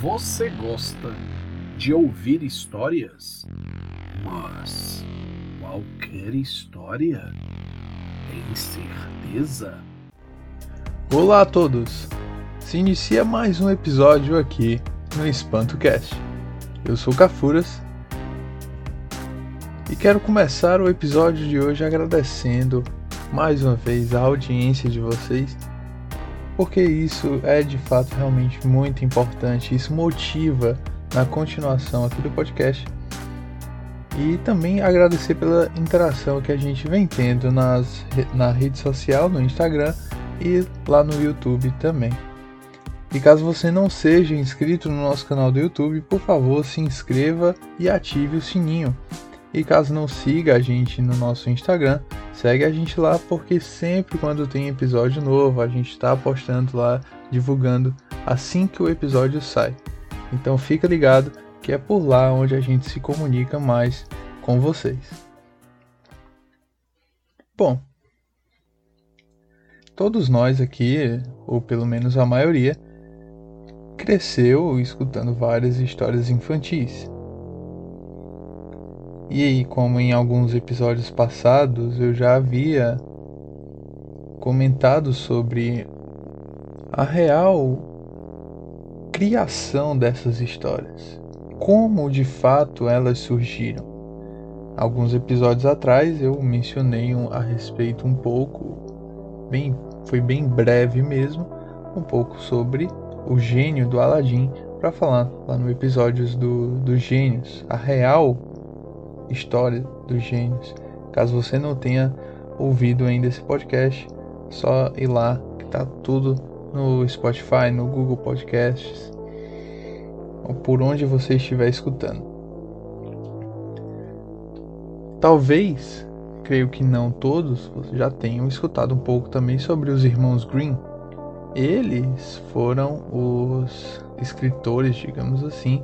Você gosta de ouvir histórias? Mas qualquer história? Tem certeza? Olá a todos! Se inicia mais um episódio aqui no EspantoCast. Eu sou Cafuras e quero começar o episódio de hoje agradecendo mais uma vez a audiência de vocês porque isso é de fato realmente muito importante, isso motiva na continuação aqui do podcast. E também agradecer pela interação que a gente vem tendo nas, na rede social, no Instagram e lá no YouTube também. E caso você não seja inscrito no nosso canal do YouTube, por favor se inscreva e ative o sininho. E caso não siga a gente no nosso Instagram, segue a gente lá porque sempre quando tem episódio novo, a gente está postando lá, divulgando assim que o episódio sai. Então fica ligado que é por lá onde a gente se comunica mais com vocês. Bom, todos nós aqui, ou pelo menos a maioria, cresceu escutando várias histórias infantis. E como em alguns episódios passados eu já havia comentado sobre a real criação dessas histórias, como de fato elas surgiram. Alguns episódios atrás eu mencionei a respeito um pouco, bem, foi bem breve mesmo, um pouco sobre o gênio do Aladim para falar lá no episódios do, dos gênios, a real história dos gênios. Caso você não tenha ouvido ainda esse podcast, só ir lá que tá tudo no Spotify, no Google Podcasts, ou por onde você estiver escutando. Talvez, creio que não todos, já tenham escutado um pouco também sobre os irmãos Green. Eles foram os escritores, digamos assim,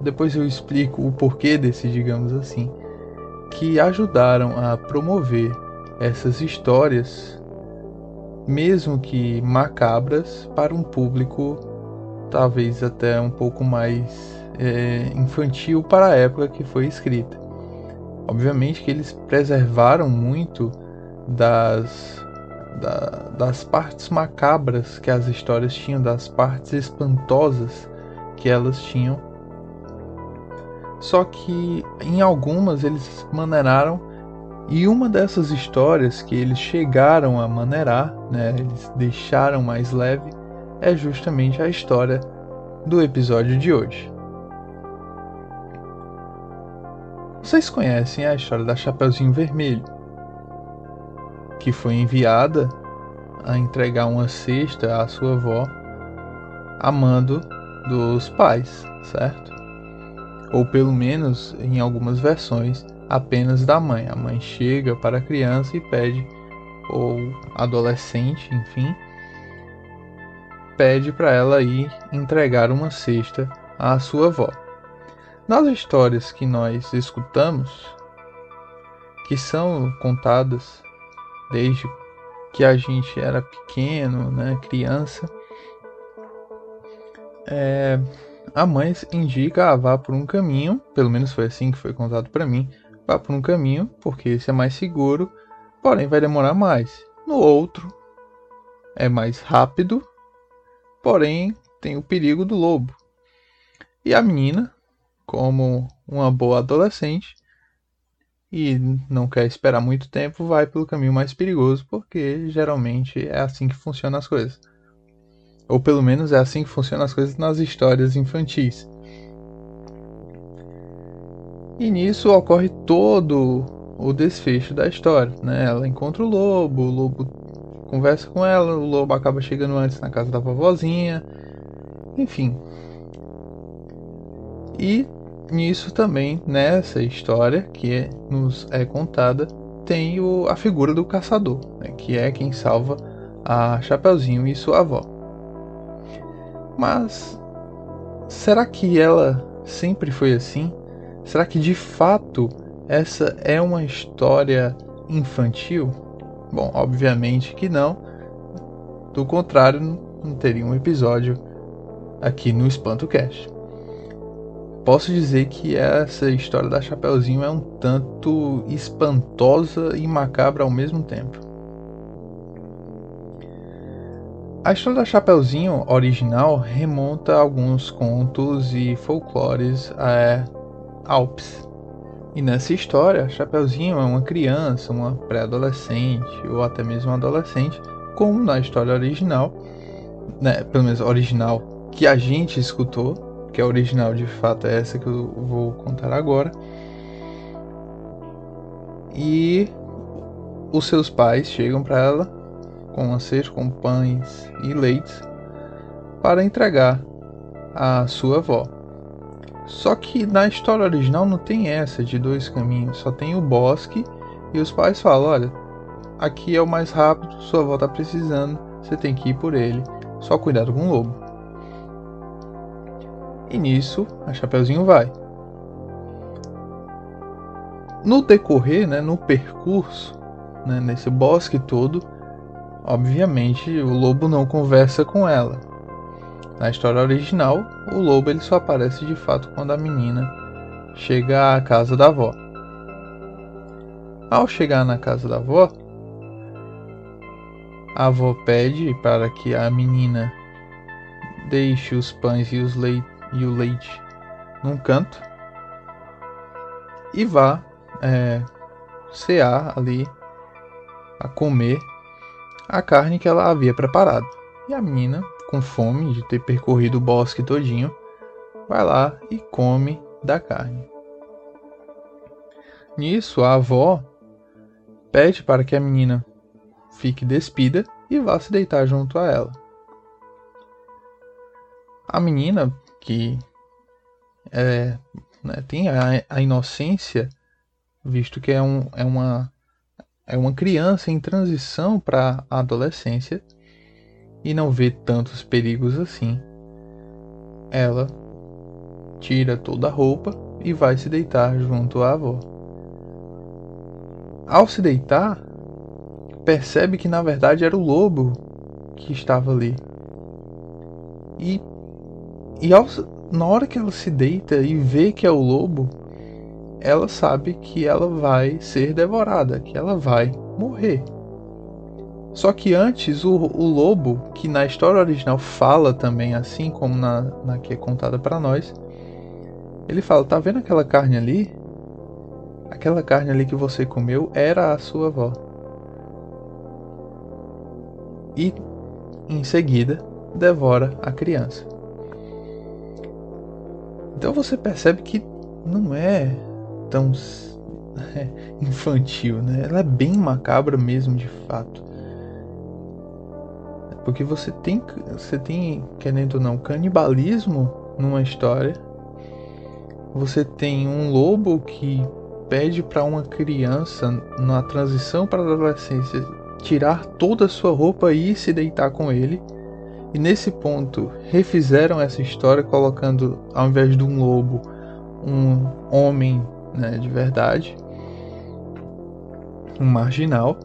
depois eu explico o porquê desse, digamos assim, que ajudaram a promover essas histórias, mesmo que macabras, para um público talvez até um pouco mais é, infantil para a época que foi escrita. Obviamente que eles preservaram muito das, da, das partes macabras que as histórias tinham, das partes espantosas que elas tinham só que em algumas eles maneiraram e uma dessas histórias que eles chegaram a maneirar, né, eles deixaram mais leve, é justamente a história do episódio de hoje. Vocês conhecem a história da Chapeuzinho Vermelho, que foi enviada a entregar uma cesta à sua avó a mando dos pais, certo? Ou pelo menos em algumas versões apenas da mãe. A mãe chega para a criança e pede, ou adolescente, enfim, pede para ela ir entregar uma cesta à sua avó. Nas histórias que nós escutamos, que são contadas desde que a gente era pequeno, né, criança, é, a mãe indica, ah, vá por um caminho, pelo menos foi assim que foi contado para mim, vá por um caminho, porque esse é mais seguro, porém vai demorar mais. No outro, é mais rápido, porém tem o perigo do lobo. E a menina, como uma boa adolescente, e não quer esperar muito tempo, vai pelo caminho mais perigoso, porque geralmente é assim que funcionam as coisas. Ou pelo menos é assim que funcionam as coisas nas histórias infantis. E nisso ocorre todo o desfecho da história. Né? Ela encontra o lobo, o lobo conversa com ela, o lobo acaba chegando antes na casa da vovozinha. Enfim. E nisso também, nessa história que é, nos é contada, tem o, a figura do caçador, né? que é quem salva a Chapeuzinho e sua avó. Mas será que ela sempre foi assim? Será que de fato essa é uma história infantil? Bom, obviamente que não. Do contrário, não teria um episódio aqui no Espanto Cast. Posso dizer que essa história da Chapeuzinho é um tanto espantosa e macabra ao mesmo tempo. A história da Chapeuzinho original remonta a alguns contos e folclores é, Alpes. E nessa história, Chapeuzinho é uma criança, uma pré-adolescente ou até mesmo um adolescente, como na história original, né, pelo menos original que a gente escutou, que é original de fato é essa que eu vou contar agora. E os seus pais chegam para ela com a ser com pães e leites para entregar à sua avó. Só que na história original não tem essa de dois caminhos, só tem o bosque e os pais falam: olha, aqui é o mais rápido, sua avó está precisando, você tem que ir por ele. Só cuidado com o lobo. E nisso, a Chapeuzinho vai. No decorrer, né, no percurso, né, nesse bosque todo, obviamente o lobo não conversa com ela. Na história original, o lobo ele só aparece de fato quando a menina chega à casa da avó. Ao chegar na casa da avó, a avó pede para que a menina deixe os pães e os leites e o leite num canto e vá é, cear ali a comer a carne que ela havia preparado. E a menina, com fome de ter percorrido o bosque todinho, vai lá e come da carne. Nisso, a avó pede para que a menina fique despida e vá se deitar junto a ela. A menina que é, né, tem a, a, inocência, visto que é, um, é, uma, é uma criança em transição para a adolescência e não vê tantos perigos assim. Ela tira toda a roupa e vai se deitar junto à avó. Ao se deitar, percebe que na verdade era o lobo que estava ali. E e ao, na hora que ela se deita e vê que é o lobo, ela sabe que ela vai ser devorada, que ela vai morrer. Só que antes, o, o lobo, que na história original fala também, assim como na, na que é contada para nós, ele fala: Tá vendo aquela carne ali? Aquela carne ali que você comeu era a sua avó. E em seguida devora a criança. Então você percebe que não é tão é, infantil, né? Ela é bem macabra mesmo, de fato. Porque você tem, você tem, querendo ou não, canibalismo numa história. Você tem um lobo que pede para uma criança na transição para a adolescência tirar toda a sua roupa e se deitar com ele. E nesse ponto, refizeram essa história colocando, ao invés de um lobo, um homem né, de verdade, um marginal,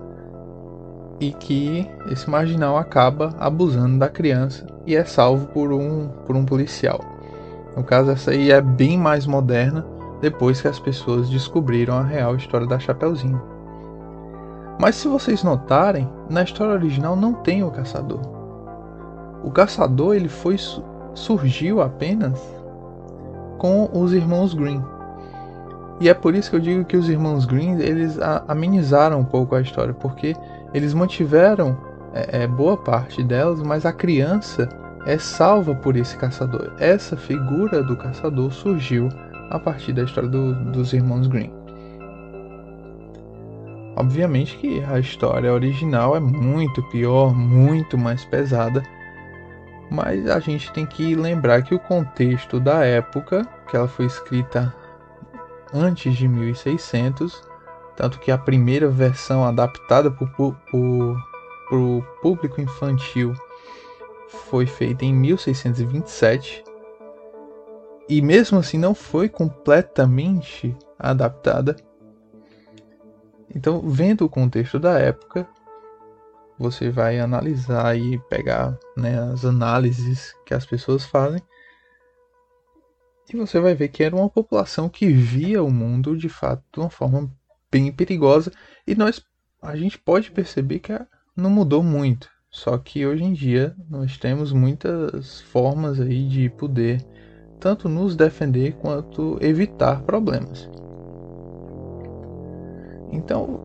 e que esse marginal acaba abusando da criança e é salvo por um, por um policial. No caso, essa aí é bem mais moderna, depois que as pessoas descobriram a real história da Chapeuzinho. Mas se vocês notarem, na história original não tem o caçador. O caçador ele foi surgiu apenas com os irmãos Green. E é por isso que eu digo que os irmãos Green eles amenizaram um pouco a história, porque eles mantiveram é, é, boa parte delas, mas a criança é salva por esse caçador. Essa figura do caçador surgiu a partir da história do, dos irmãos Green. Obviamente que a história original é muito pior, muito mais pesada mas a gente tem que lembrar que o contexto da época, que ela foi escrita antes de 1600, tanto que a primeira versão adaptada para o público infantil foi feita em 1627 e mesmo assim não foi completamente adaptada. Então, vendo o contexto da época, você vai analisar e pegar né, as análises que as pessoas fazem. E você vai ver que era uma população que via o mundo de fato de uma forma bem perigosa. E nós, a gente pode perceber que não mudou muito. Só que hoje em dia nós temos muitas formas aí de poder tanto nos defender quanto evitar problemas. Então,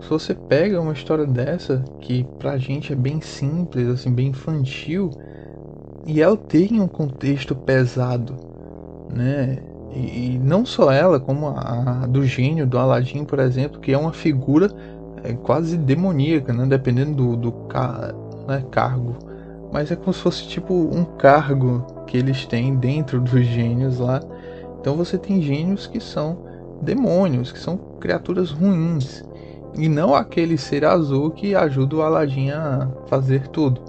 se você pega uma história dessa, que pra gente é bem simples, assim, bem infantil, e ela tem um contexto pesado, né? E, e não só ela, como a, a, do gênio do Aladdin, por exemplo, que é uma figura é, quase demoníaca, né? Dependendo do, do car né? cargo. Mas é como se fosse tipo um cargo que eles têm dentro dos gênios lá. Então você tem gênios que são demônios, que são criaturas ruins. E não aquele ser azul que ajuda o Aladdin a fazer tudo.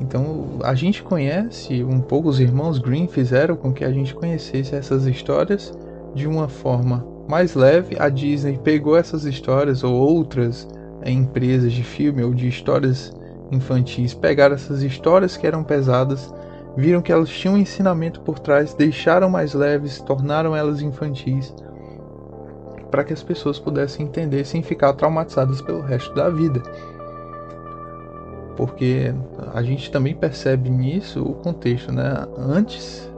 Então a gente conhece um pouco, os irmãos Green fizeram com que a gente conhecesse essas histórias de uma forma mais leve. A Disney pegou essas histórias ou outras empresas de filme ou de histórias infantis, pegaram essas histórias que eram pesadas, viram que elas tinham um ensinamento por trás, deixaram mais leves, tornaram elas infantis para que as pessoas pudessem entender sem ficar traumatizadas pelo resto da vida. Porque a gente também percebe nisso o contexto, né? Antes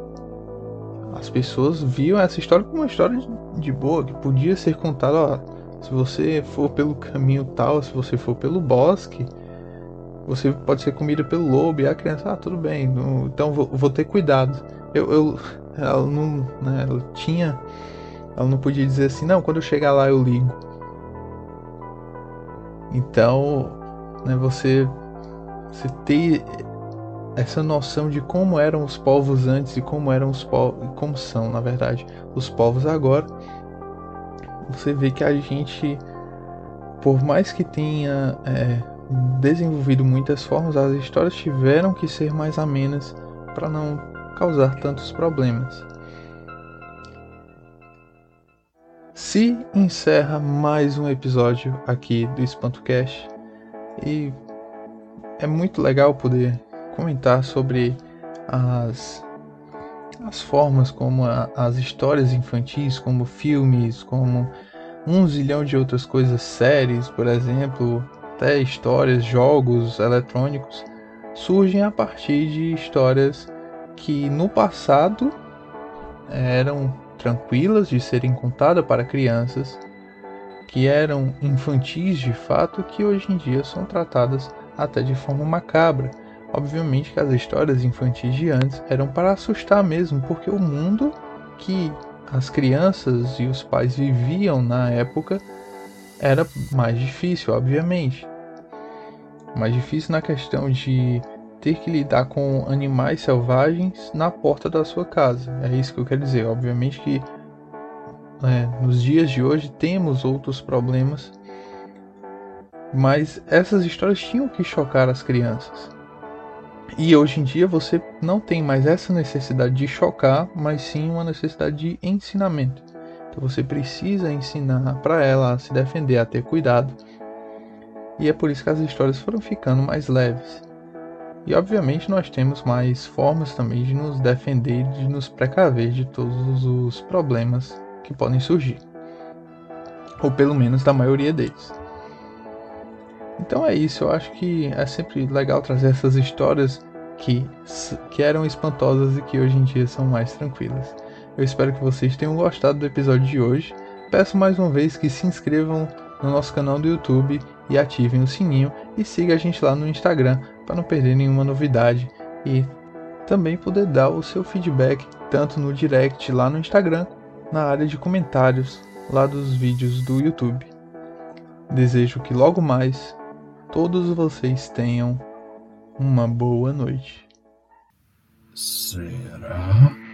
as pessoas viam essa história como uma história de boa, que podia ser contada, ó, se você for pelo caminho tal, se você for pelo bosque, você pode ser comida pelo lobo e a criança, ah, tudo bem, não, então vou, vou, ter cuidado. Eu, eu ela não, né, ela tinha ela não podia dizer assim, não, quando eu chegar lá eu ligo. Então, né, você, você ter essa noção de como eram os povos antes e como eram os povos, como são, na verdade, os povos agora, você vê que a gente, por mais que tenha é, desenvolvido muitas formas, as histórias tiveram que ser mais amenas para não causar tantos problemas. se encerra mais um episódio aqui do EspantoCast e é muito legal poder comentar sobre as, as formas como a, as histórias infantis, como filmes, como um zilhão de outras coisas, séries, por exemplo, até histórias, jogos eletrônicos, surgem a partir de histórias que no passado eram tranquilas de serem contadas para crianças, que eram infantis de fato, que hoje em dia são tratadas até de forma macabra. Obviamente que as histórias infantis de antes eram para assustar mesmo, porque o mundo que as crianças e os pais viviam na época era mais difícil, obviamente. Mais difícil na questão de ter que lidar com animais selvagens na porta da sua casa. É isso que eu quero dizer. Obviamente que é, nos dias de hoje temos outros problemas, mas essas histórias tinham que chocar as crianças. E hoje em dia você não tem mais essa necessidade de chocar, mas sim uma necessidade de ensinamento. Então você precisa ensinar para ela a se defender, a ter cuidado. E é por isso que as histórias foram ficando mais leves. E obviamente nós temos mais formas também de nos defender, de nos precaver de todos os problemas que podem surgir. Ou pelo menos da maioria deles. Então é isso, eu acho que é sempre legal trazer essas histórias que, que eram espantosas e que hoje em dia são mais tranquilas. Eu espero que vocês tenham gostado do episódio de hoje. Peço mais uma vez que se inscrevam no nosso canal do YouTube e ativem o sininho e siga a gente lá no Instagram para não perder nenhuma novidade e também poder dar o seu feedback tanto no direct lá no Instagram, na área de comentários lá dos vídeos do YouTube. Desejo que logo mais todos vocês tenham uma boa noite. Será?